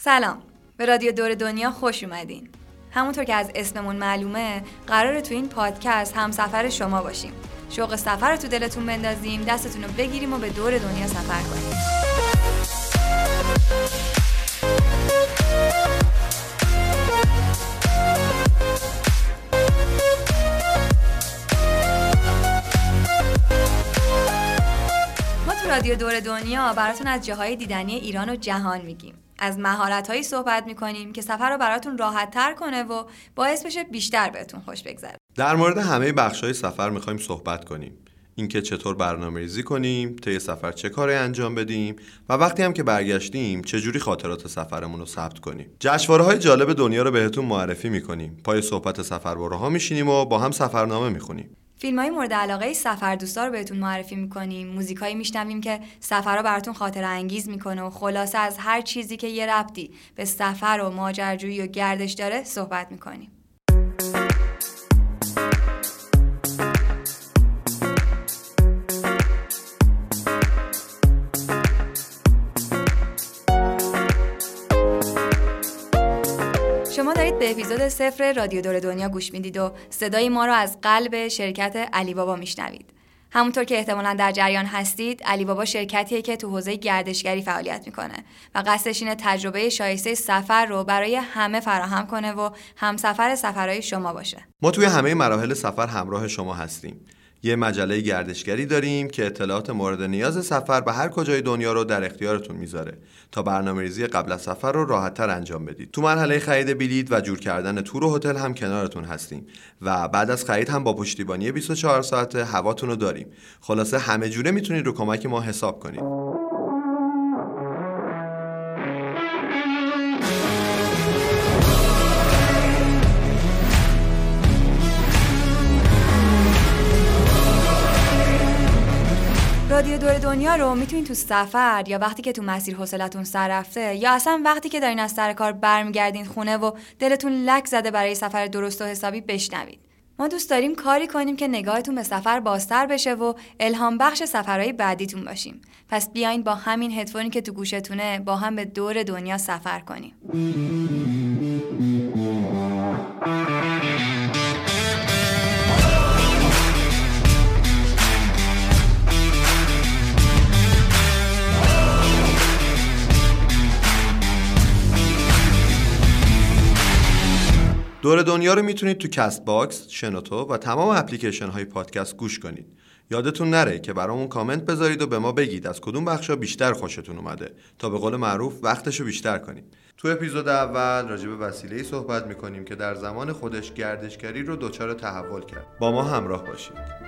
سلام. به رادیو دور دنیا خوش اومدین. همونطور که از اسممون معلومه قراره تو این پادکست هم سفر شما باشیم. شوق سفر رو تو دلتون بندازیم دستتون رو بگیریم و به دور دنیا سفر کنیم. ما تو رادیو دور دنیا براتون از جاهای دیدنی ایران و جهان میگیم. از مهارت هایی صحبت می‌کنیم که سفر رو براتون راحت تر کنه و باعث بشه بیشتر بهتون خوش بگذره. در مورد همه بخش های سفر می‌خوایم صحبت کنیم. اینکه چطور برنامه ریزی کنیم طی سفر چه کاری انجام بدیم و وقتی هم که برگشتیم چجوری خاطرات سفرمون رو ثبت کنیم. جشنواره های جالب دنیا رو بهتون معرفی می‌کنیم. پای صحبت سفربراها میشینیم و با هم سفرنامه می‌خونیم. فیلم های مورد علاقه سفر دوستا رو بهتون معرفی می‌کنیم. موزیک هایی میشنویم که سفر رو براتون خاطر انگیز می‌کنه و خلاصه از هر چیزی که یه ربطی به سفر و ماجرجویی و گردش داره صحبت می‌کنیم. دارید به اپیزود صفر رادیو دور دنیا گوش می‌دید و صدای ما رو از قلب شرکت علی بابا میشنوید. همونطور که احتمالا در جریان هستید علی بابا شرکتیه که تو حوزه گردشگری فعالیت می‌کنه و قصدش اینه تجربه شایسته سفر رو برای همه فراهم کنه و همسفر سفرهای شما باشه ما توی همه مراحل سفر همراه شما هستیم یه مجله گردشگری داریم که اطلاعات مورد نیاز سفر به هر کجای دنیا رو در اختیارتون می‌ذاره تا برنامه ریزی قبل از سفر رو راحتتر انجام بدید. تو مرحله خرید بلیط و جور کردن تور و هتل هم کنارتون هستیم و بعد از خرید هم با پشتیبانی 24 ساعته هواتون رو داریم. خلاصه همه جوره می‌تونید رو کمک ما حساب کنید. رادیو دور دنیا رو می‌تونید تو سفر یا وقتی که تو مسیر حوصلتون سر رفته یا اصلا وقتی که دارین از سر کار برمیگردین خونه و دلتون لک زده برای سفر درست و حسابی بشنوید. ما دوست داریم کاری کنیم که نگاهتون به سفر بازتر بشه و الهام بخش سفرهای بعدیتون باشیم. پس بیاین با همین هدفونی که تو گوشتونه با هم به دور دنیا سفر کنیم. دور دنیا رو می‌تونید تو کست‌باکس، شنوتو و تمام اپلیکیشن های پادکست گوش کنید. یادتون نره که برامون کامنت بذارید و به ما بگید از کدوم بخشا بیشتر خوشتون اومده تا به قول معروف وقتشو بیشتر کنیم. تو اپیزود اول راجع به وسیله‌ای صحبت می‌کنیم که در زمان خودش گردشگری رو دچار تحول کرد. با ما همراه باشید.